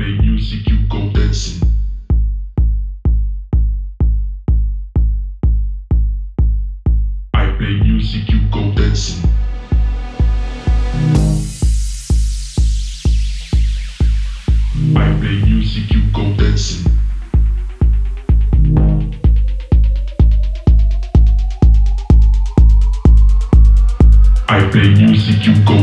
play music, you go dancing. I play music, you go dancing. I play music, you go dancing. I play music, you go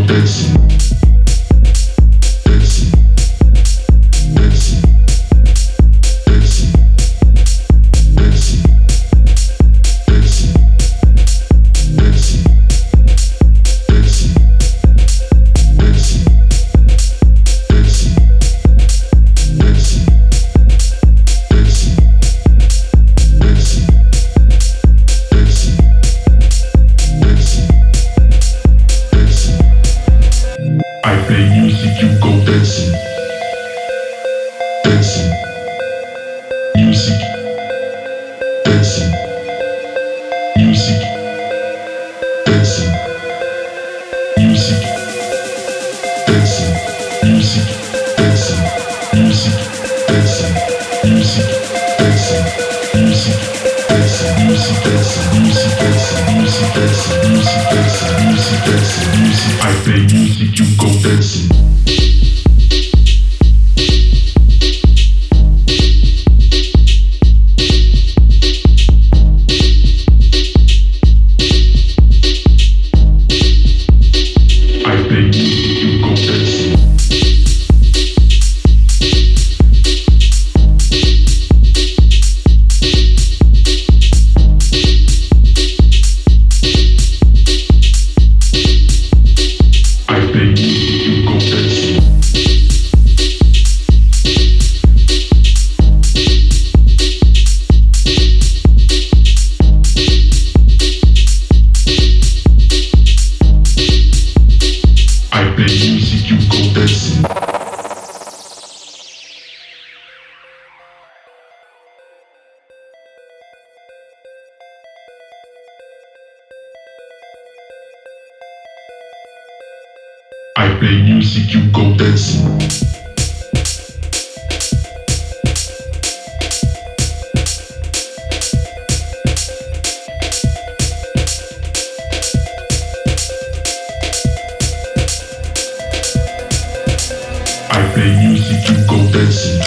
Dancing. Music. Dancing. Music. Dancing. Music. Dancing. Music. Dancing. Music. Dancing. Music. Dancing. Music. Dancing. Music. Dancing. Music. Dancing. Music. Dancing. Music. Dancing. Music. Dancing. Music. I play music, you go dancing. I play music, you go dancing. I play music, you go dancing. Dancing.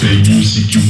fake music you